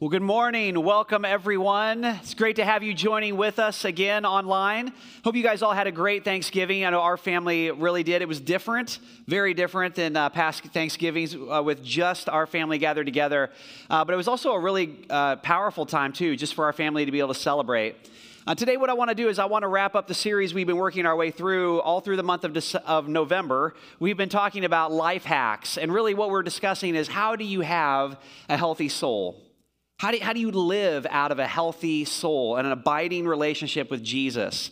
Well, good morning. Welcome, everyone. It's great to have you joining with us again online. Hope you guys all had a great Thanksgiving. I know our family really did. It was different, very different than uh, past Thanksgivings uh, with just our family gathered together. Uh, but it was also a really uh, powerful time, too, just for our family to be able to celebrate. Uh, today, what I want to do is I want to wrap up the series we've been working our way through all through the month of, Dece- of November. We've been talking about life hacks, and really what we're discussing is how do you have a healthy soul? How do, how do you live out of a healthy soul and an abiding relationship with Jesus?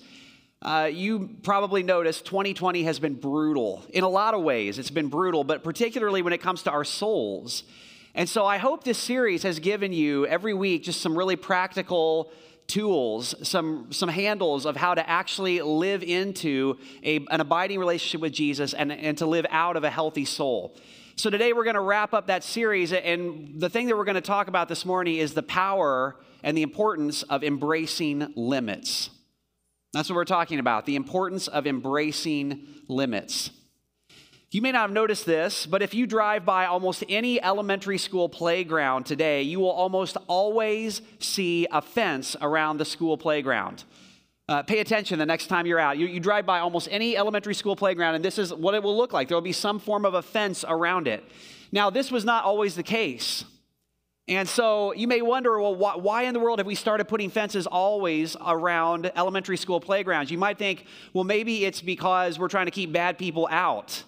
Uh, you probably noticed 2020 has been brutal in a lot of ways. It's been brutal, but particularly when it comes to our souls. And so I hope this series has given you every week just some really practical tools, some, some handles of how to actually live into a, an abiding relationship with Jesus and, and to live out of a healthy soul. So today we're going to wrap up that series, and the thing that we're going to talk about this morning is the power and the importance of embracing limits. That's what we're talking about the importance of embracing limits. You may not have noticed this, but if you drive by almost any elementary school playground today, you will almost always see a fence around the school playground. Uh, pay attention the next time you're out. You, you drive by almost any elementary school playground, and this is what it will look like. There will be some form of a fence around it. Now, this was not always the case. And so you may wonder, well, why, why, in the world have we started putting fences always around elementary school playgrounds? You might think, well, maybe it's because we're trying to keep bad people out,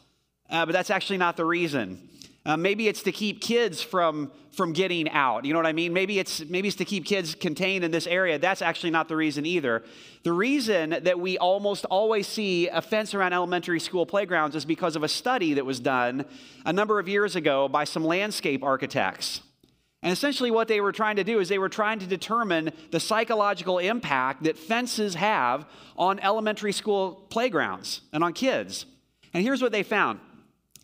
uh, but that's actually not the reason. Uh, maybe it's to keep kids from, from getting out. You know what I mean? Maybe it's, maybe it's to keep kids contained in this area. That's actually not the reason either. The reason that we almost always see a fence around elementary school playgrounds is because of a study that was done a number of years ago by some landscape architects. And essentially, what they were trying to do is they were trying to determine the psychological impact that fences have on elementary school playgrounds and on kids. And here's what they found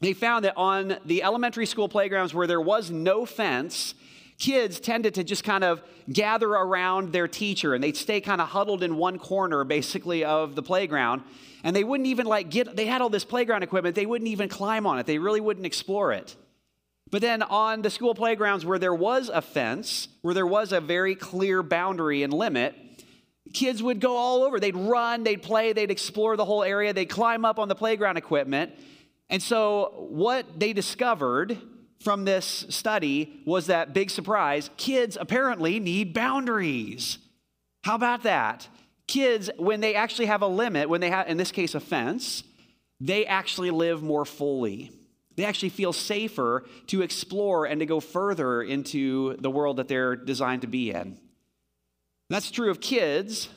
they found that on the elementary school playgrounds where there was no fence, kids tended to just kind of gather around their teacher and they'd stay kind of huddled in one corner basically of the playground and they wouldn't even like get they had all this playground equipment they wouldn't even climb on it they really wouldn't explore it. But then on the school playgrounds where there was a fence where there was a very clear boundary and limit kids would go all over. They'd run they'd play they'd explore the whole area they'd climb up on the playground equipment and so, what they discovered from this study was that big surprise kids apparently need boundaries. How about that? Kids, when they actually have a limit, when they have, in this case, a fence, they actually live more fully. They actually feel safer to explore and to go further into the world that they're designed to be in. That's true of kids,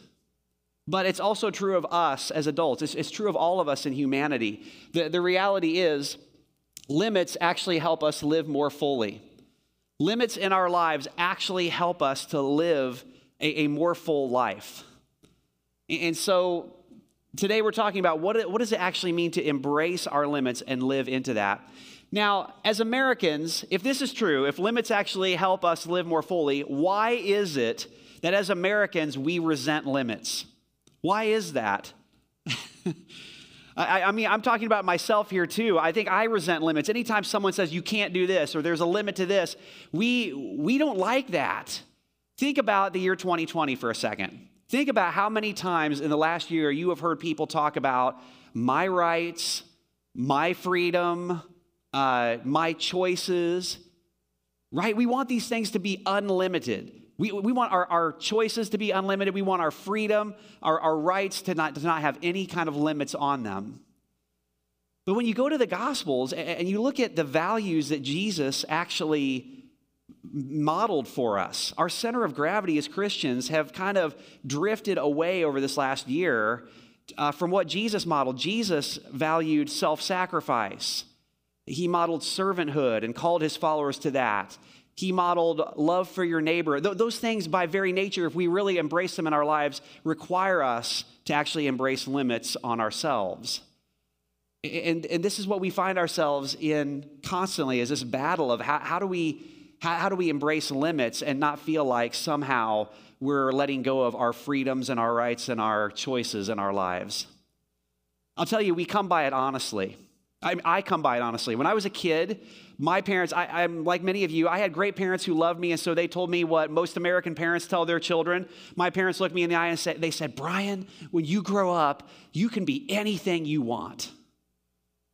but it's also true of us as adults. It's, it's true of all of us in humanity. The, the reality is, limits actually help us live more fully. Limits in our lives actually help us to live a, a more full life. And so today we're talking about what, what does it actually mean to embrace our limits and live into that. Now, as Americans, if this is true, if limits actually help us live more fully, why is it that as Americans we resent limits? Why is that? I, I, mean, I'm talking about myself here too. I think I resent limits. Anytime someone says you can't do this or there's a limit to this, we, we don't like that. Think about the year 2020 for a second. Think about how many times in the last year you have heard people talk about my rights, my freedom, uh, my choices, right? We want these things to be unlimited. We, we want our, our choices to be unlimited. We want our freedom, our, our rights to not, to not have any kind of limits on them. But when you go to the Gospels and you look at the values that Jesus actually modeled for us, our center of gravity as Christians have kind of drifted away over this last year uh, from what Jesus modeled. Jesus valued self sacrifice, he modeled servanthood and called his followers to that. He modeled love for your neighbor. Th- those things, by very nature, if we really embrace them in our lives, require us to actually embrace limits on ourselves. And, and this is what we find ourselves in constantly is this battle of how, how do we how, how do we embrace limits and not feel like somehow we're letting go of our freedoms and our rights and our choices in our lives? I'll tell you, we come by it honestly. I, I come by it honestly. When I was a kid, my parents, I, am like many of you, I had great parents who loved me, and so they told me what most American parents tell their children. My parents looked me in the eye and said, they said, Brian, when you grow up, you can be anything you want.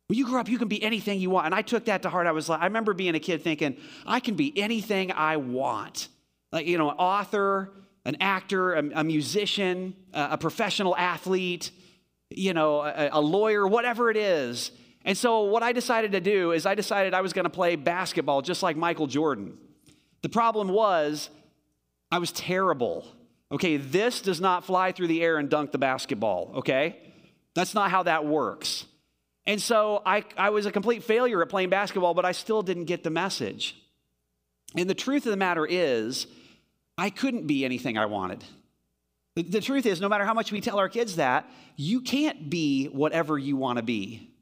When you grow up, you can be anything you want. And I took that to heart. I was like, I remember being a kid thinking, I can be anything I want. Like, you know, an author, an actor, a, a musician, a, a, professional athlete, you know, a, a lawyer, whatever it is. And so, what I decided to do is, I decided I was going to play basketball just like Michael Jordan. The problem was, I was terrible. Okay, this does not fly through the air and dunk the basketball, okay? That's not how that works. And so, I, I was a complete failure at playing basketball, but I still didn't get the message. And the truth of the matter is, I couldn't be anything I wanted. The, the truth is, no matter how much we tell our kids that, you can't be whatever you want to be.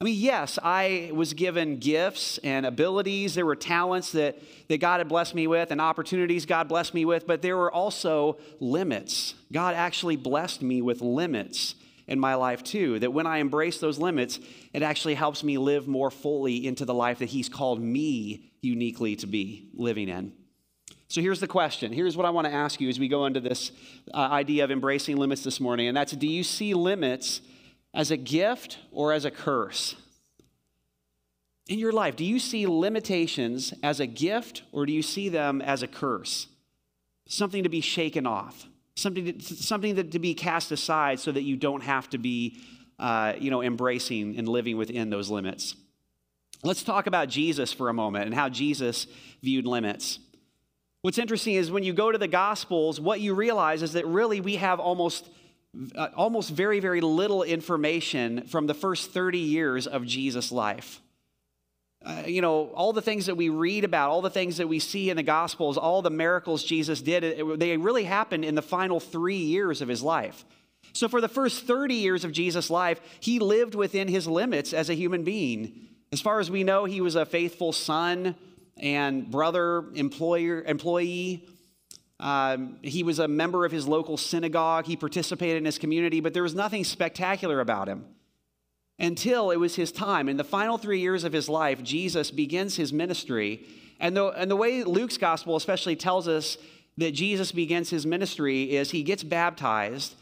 I mean, yes, I was given gifts and abilities. There were talents that, that God had blessed me with and opportunities God blessed me with, but there were also limits. God actually blessed me with limits in my life too. That when I embrace those limits, it actually helps me live more fully into the life that He's called me uniquely to be living in. So here's the question. Here's what I want to ask you as we go into this uh, idea of embracing limits this morning, and that's do you see limits? As a gift or as a curse? In your life, do you see limitations as a gift or do you see them as a curse? Something to be shaken off, something to, something that, to be cast aside so that you don't have to be, uh, you know, embracing and living within those limits. Let's talk about Jesus for a moment and how Jesus viewed limits. What's interesting is when you go to the Gospels, what you realize is that really we have almost uh, almost very, very little information from the first 30 years of Jesus' life. Uh, you know, all the things that we read about, all the things that we see in the Gospels, all the miracles Jesus did, it, they really happened in the final three years of his life. So, for the first 30 years of Jesus' life, he lived within his limits as a human being. As far as we know, he was a faithful son and brother, employer, employee. Um, he was a member of his local synagogue. He participated in his community, but there was nothing spectacular about him until it was his time. In the final three years of his life, Jesus begins his ministry. And the, and the way Luke's gospel especially tells us that Jesus begins his ministry is he gets baptized,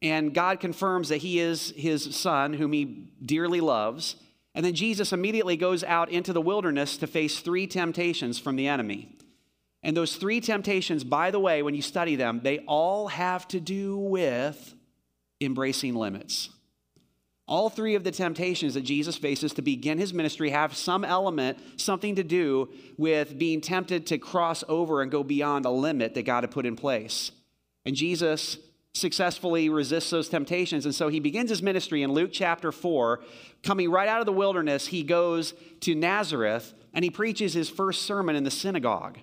and God confirms that he is his son, whom he dearly loves. And then Jesus immediately goes out into the wilderness to face three temptations from the enemy. And those three temptations, by the way, when you study them, they all have to do with embracing limits. All three of the temptations that Jesus faces to begin his ministry have some element, something to do with being tempted to cross over and go beyond a limit that God had put in place. And Jesus successfully resists those temptations. And so he begins his ministry in Luke chapter 4. Coming right out of the wilderness, he goes to Nazareth and he preaches his first sermon in the synagogue.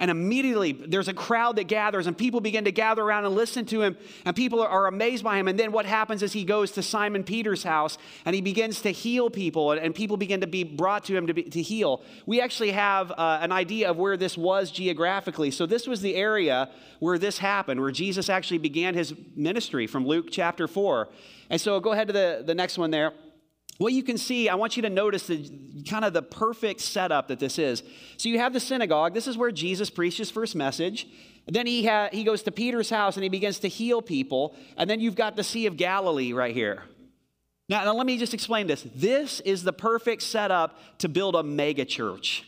And immediately there's a crowd that gathers, and people begin to gather around and listen to him, and people are, amazed by him. And then what happens is he goes to Simon Peter's house and he begins to heal people, and, people begin to be brought to him to, be, to heal. We actually have uh, an idea of where this was geographically. So this was the area where this happened, where Jesus actually began his ministry from Luke chapter 4. And so go ahead to the, the next one there. What you can see, I want you to notice the kind of the perfect setup that this is. So you have the synagogue. This is where Jesus preached his first message. Then he, ha- he goes to Peter's house and he begins to heal people. And then you've got the Sea of Galilee right here. Now, now let me just explain this. This is the perfect setup to build a mega church.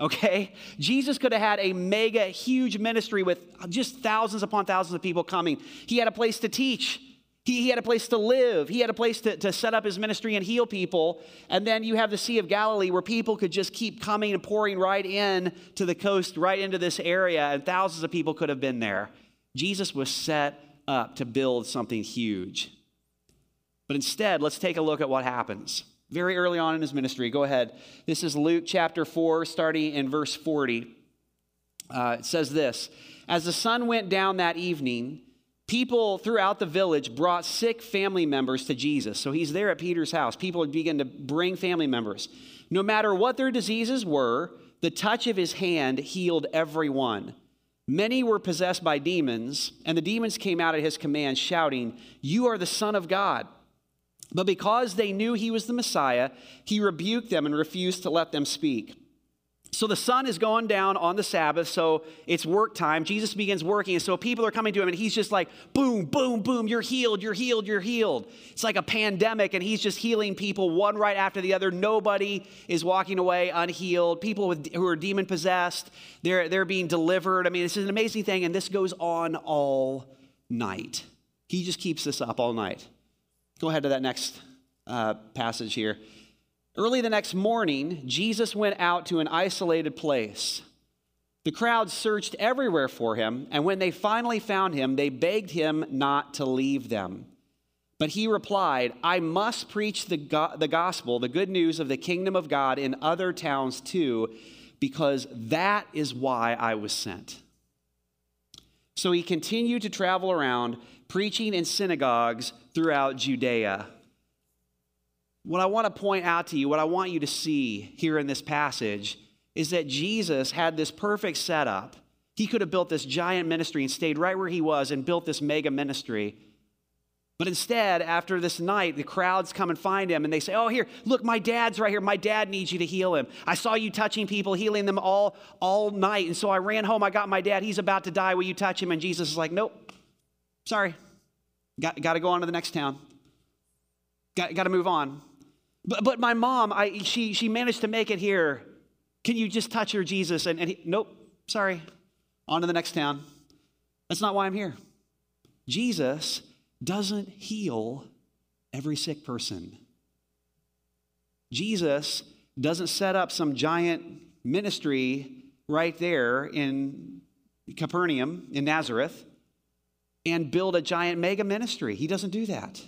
Okay? Jesus could have had a mega huge ministry with just thousands upon thousands of people coming. He had a place to teach. He, he had a place to live. He had a place to, to set up his ministry and heal people. And then you have the Sea of Galilee where people could just keep coming and pouring right in to the coast, right into this area, and thousands of people could have been there. Jesus was set up to build something huge. But instead, let's take a look at what happens. Very early on in his ministry, go ahead. This is Luke chapter 4, starting in verse 40. Uh, it says this As the sun went down that evening, People throughout the village brought sick family members to Jesus. So he's there at Peter's house. People would begin to bring family members. No matter what their diseases were, the touch of his hand healed everyone. Many were possessed by demons, and the demons came out at his command, shouting, You are the Son of God. But because they knew he was the Messiah, he rebuked them and refused to let them speak. So the sun is going down on the Sabbath, so it's work time. Jesus begins working, and so people are coming to him, and he's just like, boom, boom, boom, you're healed, you're healed, you're healed. It's like a pandemic, and he's just healing people one right after the other. Nobody is walking away unhealed. People with, who are demon possessed, they're, they're being delivered. I mean, this is an amazing thing, and this goes on all night. He just keeps this up all night. Go ahead to that next uh, passage here. Early the next morning, Jesus went out to an isolated place. The crowd searched everywhere for him, and when they finally found him, they begged him not to leave them. But he replied, I must preach the, go- the gospel, the good news of the kingdom of God in other towns too, because that is why I was sent. So he continued to travel around, preaching in synagogues throughout Judea what I want to point out to you, what I want you to see here in this passage, is that Jesus had this perfect setup. He could have built this giant ministry and stayed right where he was and built this mega ministry. But instead, after this night, the crowds come and find him and they say, Oh, here, look, my dad's right here. My dad needs you to heal him. I saw you touching people, healing them all, all night. And so I ran home. I got my dad. He's about to die. Will you touch him? And Jesus is like, Nope. Sorry. Got, got to go on to the next town. Got, got to move on. But, but my mom, I, she, she managed to make it here. Can you just touch her, Jesus? And, and he, nope, sorry. On to the next town. That's not why I'm here. Jesus doesn't heal every sick person. Jesus doesn't set up some giant ministry right there in Capernaum, in Nazareth, and build a giant mega ministry. He doesn't do that.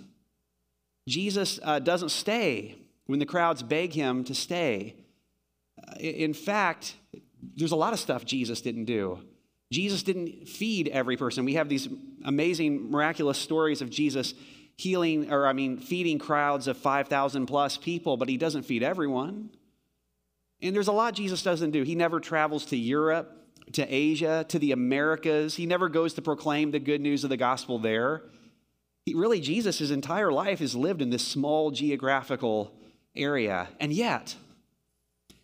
Jesus uh, doesn't stay when the crowds beg him to stay. Uh, in fact, there's a lot of stuff Jesus didn't do. Jesus didn't feed every person. We have these amazing, miraculous stories of Jesus healing, or I mean, feeding crowds of 5,000 plus people, but he doesn't feed everyone. And there's a lot Jesus doesn't do. He never travels to Europe, to Asia, to the Americas. He never goes to proclaim the good news of the gospel there. He, really, Jesus, his entire life is lived in this small geographical area. And yet,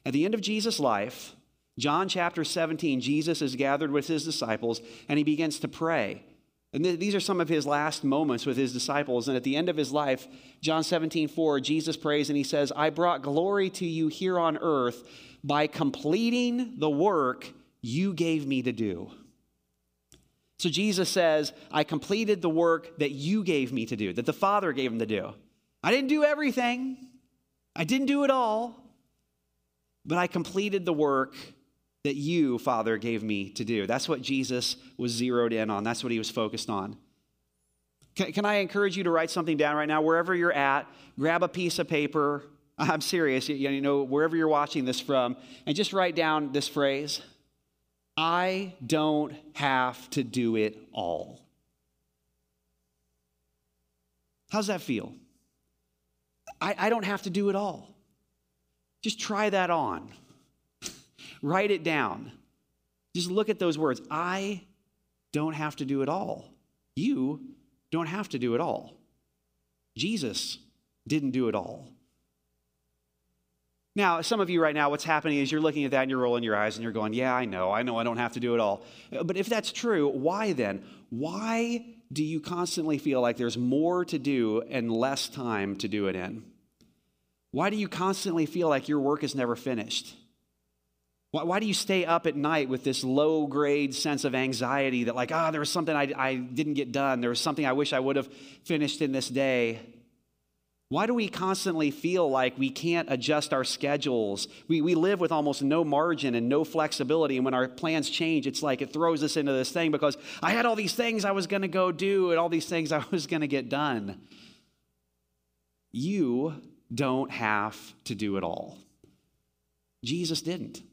at the end of Jesus' life, John chapter 17, Jesus is gathered with his disciples and he begins to pray. And th- these are some of his last moments with his disciples. And at the end of his life, John 17, 4, Jesus prays and he says, I brought glory to you here on earth by completing the work you gave me to do. So Jesus says, I completed the work that you gave me to do, that the Father gave him to do. I didn't do everything. I didn't do it all, but I completed the work that you, Father, gave me to do. That's what Jesus was zeroed in on. That's what he was focused on. Can, can, I encourage you to write something down right now, wherever you're at? Grab a piece of paper. I'm serious, you, you know, wherever you're watching this from, and just write down this phrase I don't have to do it all. How's that feel? I, I don't have to do it all. Just try that on. Write it down. Just look at those words. I don't have to do it all. You don't have to do it all. Jesus didn't do it all. Now, some of you right now, what's happening is you're looking at that and you're rolling your eyes and you're going, Yeah, I know, I know I don't have to do it all. But if that's true, why then? Why do you constantly feel like there's more to do and less time to do it in? Why do you constantly feel like your work is never finished? Why, why do you stay up at night with this low grade sense of anxiety that, like, ah, oh, there was something I, I didn't get done, there was something I wish I would have finished in this day? Why do we constantly feel like we can't adjust our schedules? We, we live with almost no margin and no flexibility. And when our plans change, it's like it throws us into this thing because I had all these things I was going to go do and all these things I was going to get done. You don't have to do it all. Jesus didn't.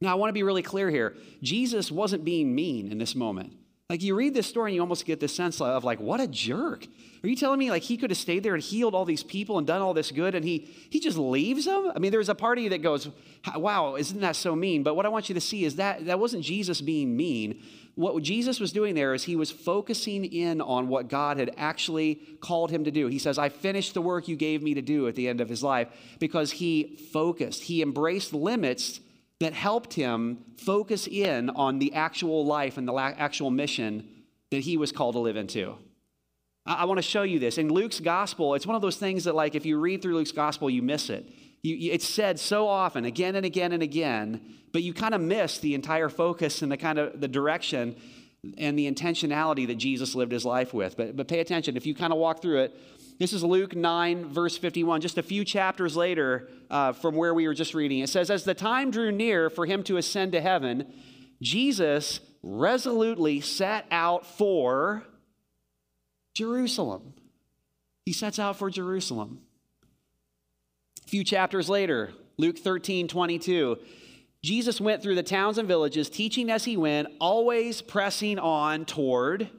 Now, I want to be really clear here. Jesus wasn't being mean in this moment. Like you read this story and you almost get this sense of like, what a jerk. Are you telling me like he could have stayed there and healed all these people and done all this good and he he just leaves them? I mean, there's a party that goes, wow, isn't that so mean? But what I want you to see is that that wasn't Jesus being mean. What Jesus was doing there is he was focusing in on what God had actually called him to do. He says, I finished the work you gave me to do at the end of his life because he focused. He embraced limits that helped him focus in on the actual life and the actual mission that he was called to live into. I, want to show you this. In Luke's gospel, it's one of those things that, like, if you read through Luke's gospel, you miss it. You, it's said so often, again and again and again, but you kind of miss the entire focus and the kind of the direction and the intentionality that Jesus lived his life with. But, but pay attention. If you kind of walk through it, this is Luke 9, verse 51, just a few chapters later uh, from where we were just reading. It says, As the time drew near for him to ascend to heaven, Jesus resolutely set out for Jerusalem. He sets out for Jerusalem. A few chapters later, Luke 13, 22. Jesus went through the towns and villages, teaching as he went, always pressing on toward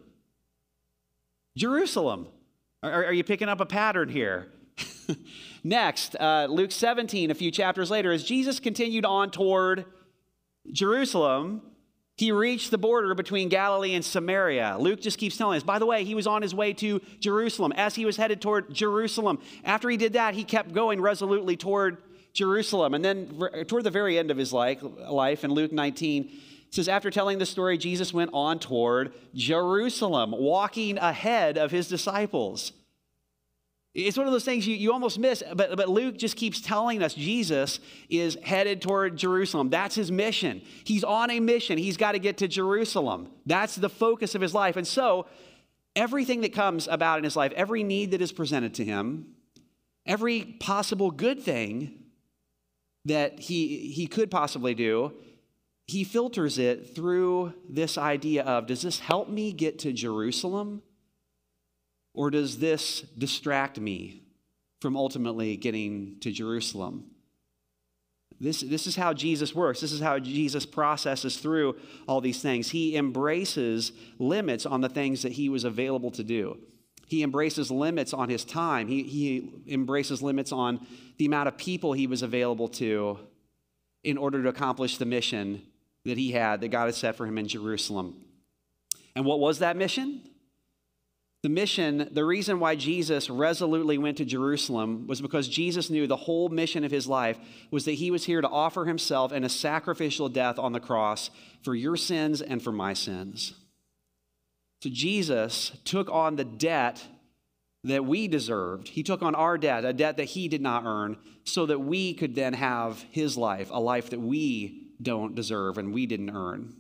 Jerusalem. Are, are you picking up a pattern here? Next, uh, Luke 17, a few chapters later, as Jesus continued on toward Jerusalem, he reached the border between Galilee and Samaria. Luke just keeps telling us. By the way, he was on his way to Jerusalem. As he was headed toward Jerusalem, after he did that, he kept going resolutely toward Jerusalem. And then, toward the very end of his life, life in Luke 19, says, After telling the story, Jesus went on toward Jerusalem, walking ahead of his disciples. It's one of those things you, you almost miss, but, but Luke just keeps telling us Jesus is headed toward Jerusalem. That's his mission. He's on a mission. He's got to get to Jerusalem. That's the focus of his life. And so, everything that comes about in his life, every need that is presented to him, every possible good thing that he, he could possibly do, he filters it through this idea of does this help me get to Jerusalem? Or does this distract me from ultimately getting to Jerusalem? This, this is how Jesus works. This is how Jesus processes through all these things. He embraces limits on the things that he was available to do. He embraces limits on his time. He, he embraces limits on the amount of people he was available to in order to accomplish the mission that he had, that God had set for him in Jerusalem. And what was that mission? The mission, the reason why Jesus resolutely went to Jerusalem was because Jesus knew the whole mission of his life was that he was here to offer himself in a sacrificial death on the cross for your sins and for my sins. So Jesus took on the debt that we deserved. He took on our debt, a debt that he did not earn, so that we could then have his life, a life that we don't deserve and we didn't earn.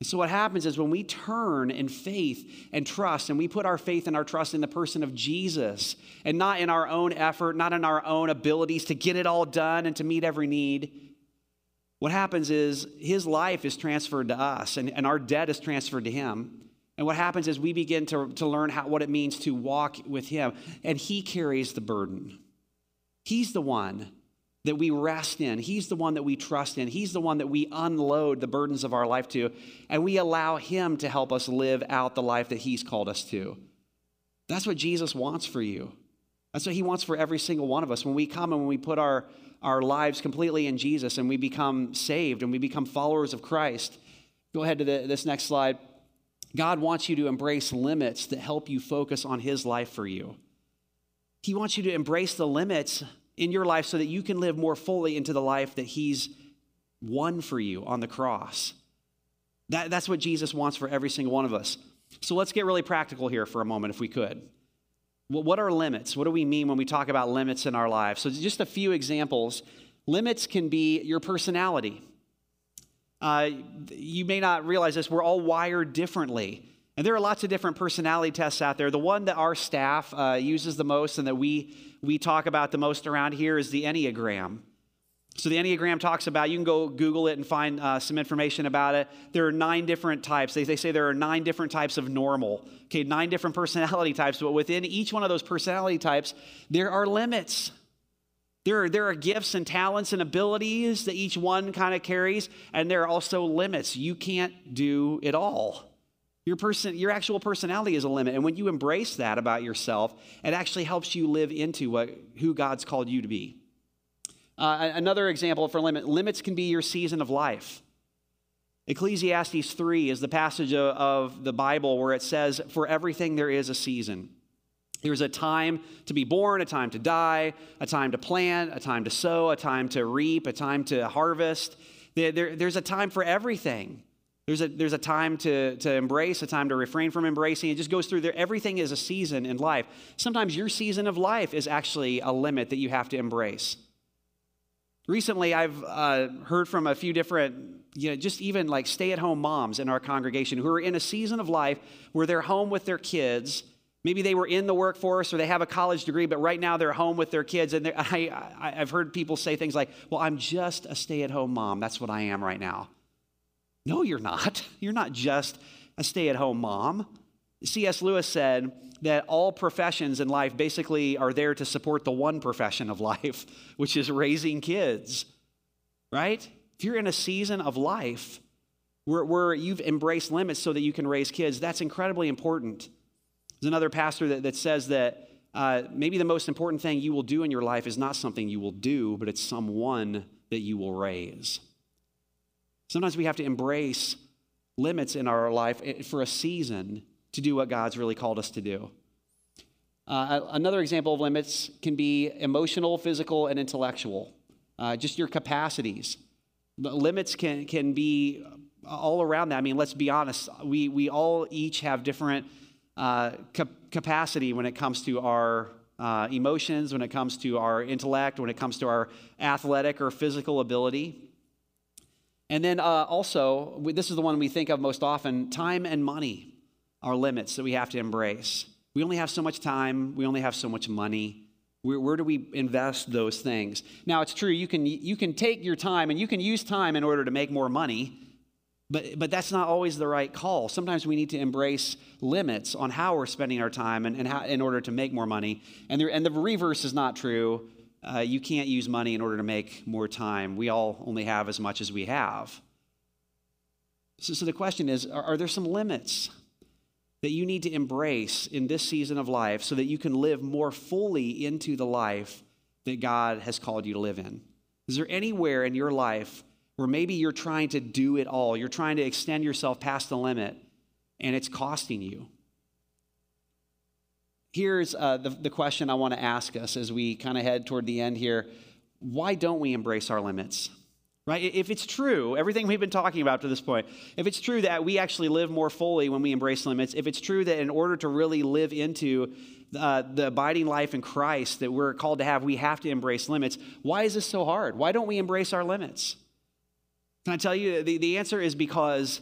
And so, what happens is when we turn in faith and trust, and we put our faith and our trust in the person of Jesus, and not in our own effort, not in our own abilities to get it all done and to meet every need, what happens is his life is transferred to us, and, and our debt is transferred to him. And what happens is we begin to, to learn how, what it means to walk with him, and he carries the burden. He's the one that we rest in. He's the one that we trust in. He's the one that we unload the burdens of our life to, and we allow Him to help us live out the life that He's called us to. That's what Jesus wants for you. That's what He wants for every single one of us. When we come and when we put our, our lives completely in Jesus and we become saved and we become followers of Christ, go ahead to the, this next slide. God wants you to embrace limits that help you focus on His life for you. He wants you to embrace the limits in your life so that you can live more fully into the life that He's won for you on the cross. That, that's what Jesus wants for every single one of us. So let's get really practical here for a moment, if we could. What are limits? What do we mean when we talk about limits in our lives? So, just a few examples. Limits can be your personality. Uh, you may not realize this, we're all wired differently. And there are lots of different personality tests out there. The one that our staff uh, uses the most and that we, we talk about the most around here is the Enneagram. So, the Enneagram talks about, you can go Google it and find uh, some information about it. There are nine different types. They, they say there are nine different types of normal, okay, nine different personality types. But within each one of those personality types, there are limits. There are, there are gifts and talents and abilities that each one kind of carries, and there are also limits. You can't do it all. Your, person, your actual personality is a limit. And when you embrace that about yourself, it actually helps you live into what, who God's called you to be. Uh, another example for limit limits can be your season of life. Ecclesiastes 3 is the passage of, of the Bible where it says, For everything there is a season. There's a time to be born, a time to die, a time to plant, a time to sow, a time to reap, a time to harvest. There, there, there's a time for everything. There's a, there's a time to, to embrace, a time to refrain from embracing. It just goes through there. Everything is a season in life. Sometimes your season of life is actually a limit that you have to embrace. Recently, I've uh, heard from a few different, you know, just even like stay at home moms in our congregation who are in a season of life where they're home with their kids. Maybe they were in the workforce or they have a college degree, but right now they're home with their kids. And I, I, I've heard people say things like, well, I'm just a stay at home mom. That's what I am right now. No, you're not. You're not just a stay at home mom. C.S. Lewis said that all professions in life basically are there to support the one profession of life, which is raising kids, right? If you're in a season of life where, where you've embraced limits so that you can raise kids, that's incredibly important. There's another pastor that, that says that uh, maybe the most important thing you will do in your life is not something you will do, but it's someone that you will raise. Sometimes we have to embrace limits in our life eh, for a season to do what God's really called us to do. Uh, another example of limits can be emotional, physical, and intellectual, uh, just your capacities. Limits can, can be all around that. I mean, let's be honest, we, we all each have different uh, cap- capacity when it comes to our uh, emotions, when it comes to our intellect, when it comes to our athletic or physical ability. And then uh, also, this is the one we think of most often time and money are limits that we have to embrace. We only have so much time, we only have so much money. Where, where, do we invest those things? Now, it's true, you can, you can take your time and you can use time in order to make more money, but, but that's not always the right call. Sometimes we need to embrace limits on how we're spending our time and, and how, in order to make more money. And, there, and the reverse is not true uh, you can't use money in order to make more time. We all only have as much as we have. So, so the question is are, are there some limits that you need to embrace in this season of life so that you can live more fully into the life that God has called you to live in? Is there anywhere in your life where maybe you're trying to do it all? You're trying to extend yourself past the limit and it's costing you? Here's uh, the, the question I want to ask us as we kind of head toward the end here. Why don't we embrace our limits? Right? If it's true, everything we've been talking about to this point, if it's true that we actually live more fully when we embrace limits, if it's true that in order to really live into uh, the abiding life in Christ that we're called to have, we have to embrace limits, why is this so hard? Why don't we embrace our limits? Can I tell you, the, the answer is because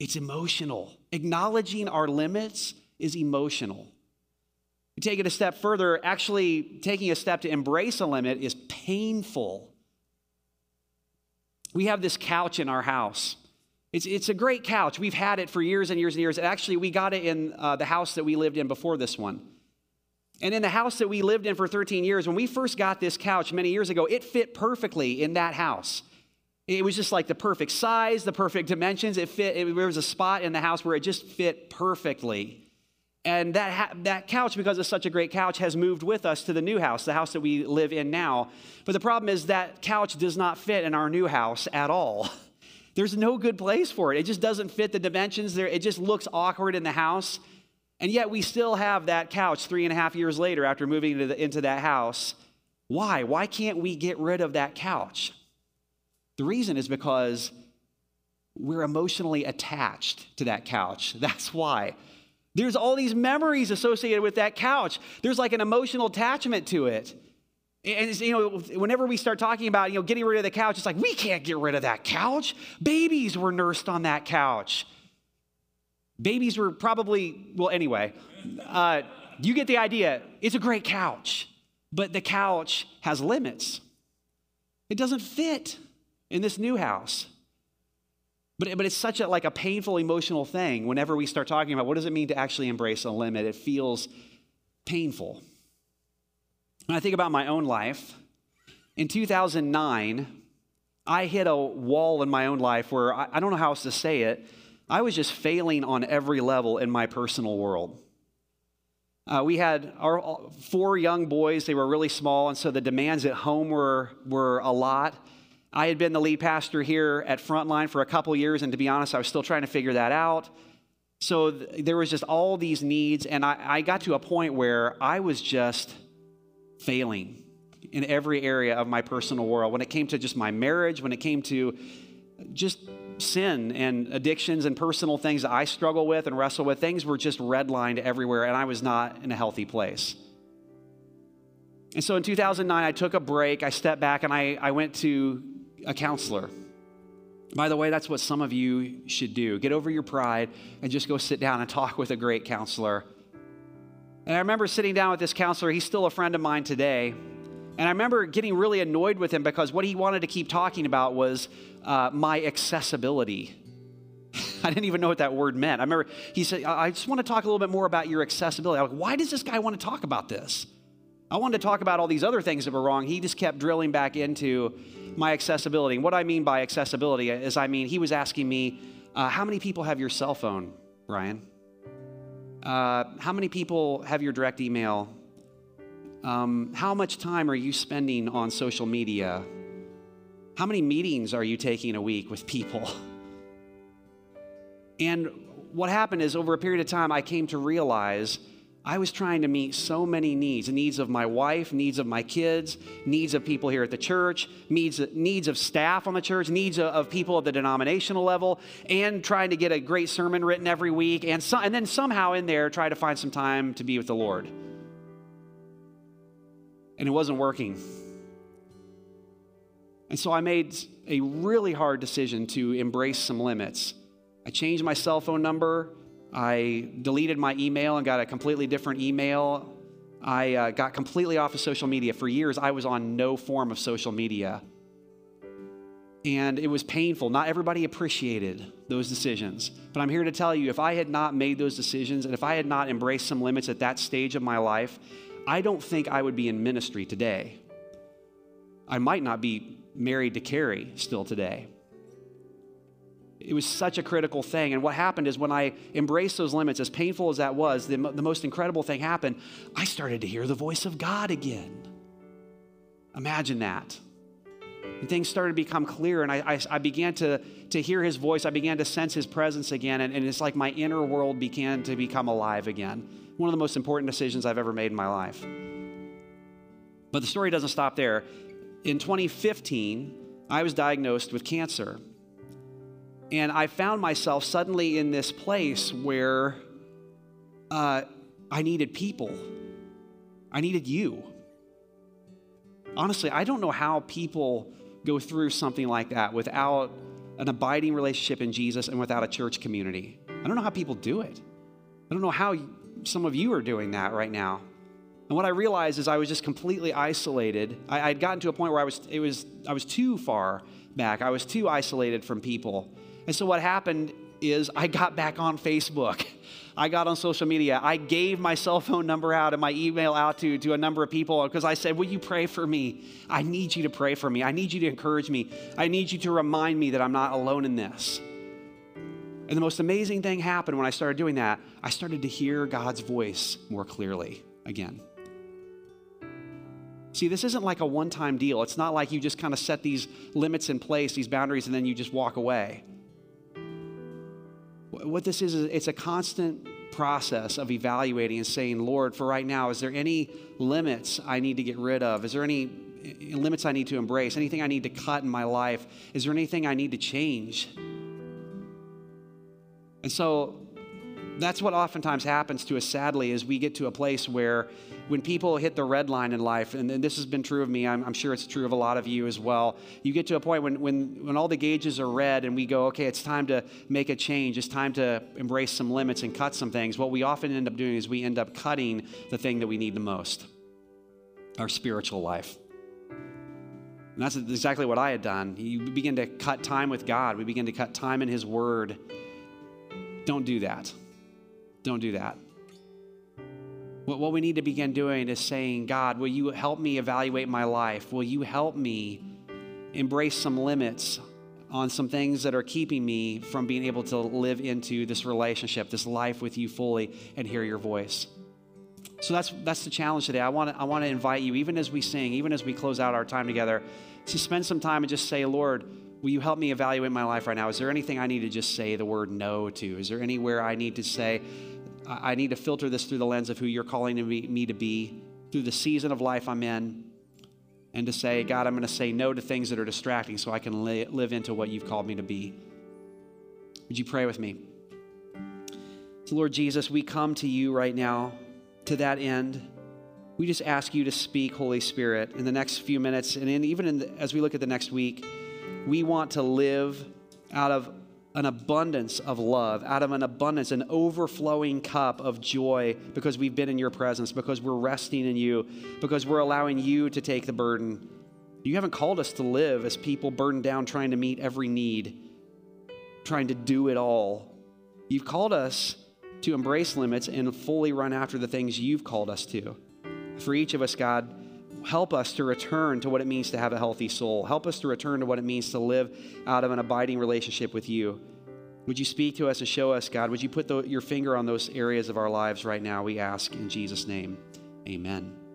it's emotional. Acknowledging our limits is emotional. You take it a step further, actually taking a step to embrace a limit is painful. We have this couch in our house. It's, it's a great couch. We've had it for years and years and years. Actually, we got it in uh, the house that we lived in before this one. And in the house that we lived in for 13 years, when we first got this couch many years ago, it fit perfectly in that house. It was just like the perfect size, the perfect dimensions. It fit, it, there was a spot in the house where it just fit perfectly. And that, ha- that couch, because it's such a great couch, has moved with us to the new house, the house that we live in now. But the problem is that couch does not fit in our new house at all. There's no good place for it. It just doesn't fit the dimensions. There, it just looks awkward in the house. And yet we still have that couch three and a half years later after moving into, the, into that house. Why? Why can't we get rid of that couch? The reason is because we're emotionally attached to that couch. That's why. There's all these memories associated with that couch. There's like an emotional attachment to it. And you know, whenever we start talking about you know getting rid of the couch, it's like we can't get rid of that couch. Babies were nursed on that couch. Babies were probably well. Anyway, uh, you get the idea. It's a great couch, but the couch has limits. It doesn't fit in this new house. But, but it's such a, like a painful emotional thing whenever we start talking about what does it mean to actually embrace a limit. It feels painful. When I think about my own life, in 2009, I hit a wall in my own life where I, I don't know how else to say it. I was just failing on every level in my personal world. Uh, we had our four young boys. They were really small, and so the demands at home were, were a lot. I had been the lead pastor here at Frontline for a couple years, and to be honest, I was still trying to figure that out. So th- there was just all these needs, and I, I got to a point where I was just failing in every area of my personal world. When it came to just my marriage, when it came to just sin and addictions and personal things that I struggle with and wrestle with, things were just redlined everywhere, and I was not in a healthy place. And so in 2009, I took a break, I stepped back, and I, I went to a counselor. By the way, that's what some of you should do. Get over your pride and just go sit down and talk with a great counselor. And I remember sitting down with this counselor, he's still a friend of mine today. And I remember getting really annoyed with him because what he wanted to keep talking about was uh, my accessibility. I didn't even know what that word meant. I remember he said, I just want to talk a little bit more about your accessibility. I'm like, why does this guy want to talk about this? I wanted to talk about all these other things that were wrong. He just kept drilling back into my accessibility. And what I mean by accessibility is, I mean, he was asking me, uh, How many people have your cell phone, Brian? Uh, how many people have your direct email? Um, how much time are you spending on social media? How many meetings are you taking a week with people? And what happened is, over a period of time, I came to realize I was trying to meet so many needs needs of my wife, needs of my kids, needs of people here at the church, needs, needs of staff on the church, needs of, people at the denominational level, and trying to get a great sermon written every week, and, so, and then somehow in there try to find some time to be with the Lord and it wasn't working. And so I made a really hard decision to embrace some limits. I changed my cell phone number. I deleted my email and got a completely different email. I uh, got completely off of social media. For years, I was on no form of social media. And it was painful. Not everybody appreciated those decisions. But I'm here to tell you if I had not made those decisions and if I had not embraced some limits at that stage of my life, I don't think I would be in ministry today. I might not be married to Carrie still today. It was such a critical thing. And what happened is when I embraced those limits, as painful as that was, the, the most incredible thing happened. I started to hear the voice of God again. Imagine that. And things started to become clear, and I, I, I, began to, to hear his voice. I began to sense his presence again, and, and it's like my inner world began to become alive again one of the most important decisions I've ever made in my life. But the story doesn't stop there. In 2015, I was diagnosed with cancer. And I found myself suddenly in this place where uh, I needed people. I needed you. Honestly, I don't know how people go through something like that without an abiding relationship in Jesus and without a church community. I don't know how people do it. I don't know how some of you are doing that right now. And what I realized is I was just completely isolated. I, had gotten to a point where I was, it was, I was too far back. I was too isolated from people. And so what happened is I got back on Facebook. I got on social media. I gave my cell phone number out and my email out to, to a number of people because I said, Will you pray for me? I need you to pray for me. I need you to encourage me. I need you to remind me that I'm not alone in this. And the most amazing thing happened when I started doing that. I started to hear God's voice more clearly again. See, this isn't like a one time deal. It's not like you just kind of set these limits in place, these boundaries, and then you just walk away. What this is, is it's a constant process of evaluating and saying, Lord, for right now, is there any limits I need to get rid of? Is there any eh, limits I need to embrace? Anything I need to cut in my life? Is there anything I need to change? And so that's what oftentimes happens to us, sadly, is we get to a place where when people hit the red line in life, and, this has been true of me, I'm, I'm, sure it's true of a lot of you as well, you get to a point when, when, when all the gauges are red and we go, okay, it's time to make a change, it's time to embrace some limits and cut some things. What we often end up doing is we end up cutting the thing that we need the most our spiritual life. And that's exactly what I had done. You begin to cut time with God, we begin to cut time in His Word don't do that. Don't do that. What, what we need to begin doing is saying, God, will you help me evaluate my life? Will you help me embrace some limits on some things that are keeping me from being able to live into this relationship, this life with you fully, and hear your voice. So that's that's the challenge today. I want to I want to invite you, even as we sing, even as we close out our time together, to spend some time and just say, Lord, will you help me evaluate my life right now? Is there anything I need to just say the word no to? Is there anywhere I need to say, I need to filter this through the lens of who you're calling me to be, through the season of life I'm in, and to say, God, I'm going to say no to things that are distracting so I can li- live into what you've called me to be. Would you pray with me? So, Lord Jesus, we come to you right now to that end. We just ask you to speak, Holy Spirit, in the next few minutes, and in, even in the, as we look at the next week, we want to live out of an abundance of love, out of an abundance, an overflowing cup of joy because we've been in your presence, because we're resting in you, because we're allowing you to take the burden. You haven't called us to live as people burdened down trying to meet every need, trying to do it all. You've called us to embrace limits and fully run after the things you've called us to. For each of us, God, help us to return to what it means to have a healthy soul. Help us to return to what it means to live out of an abiding relationship with you. Would you speak to us and show us, God? Would you put the, your finger on those areas of our lives right now? We ask in Jesus' name. Amen.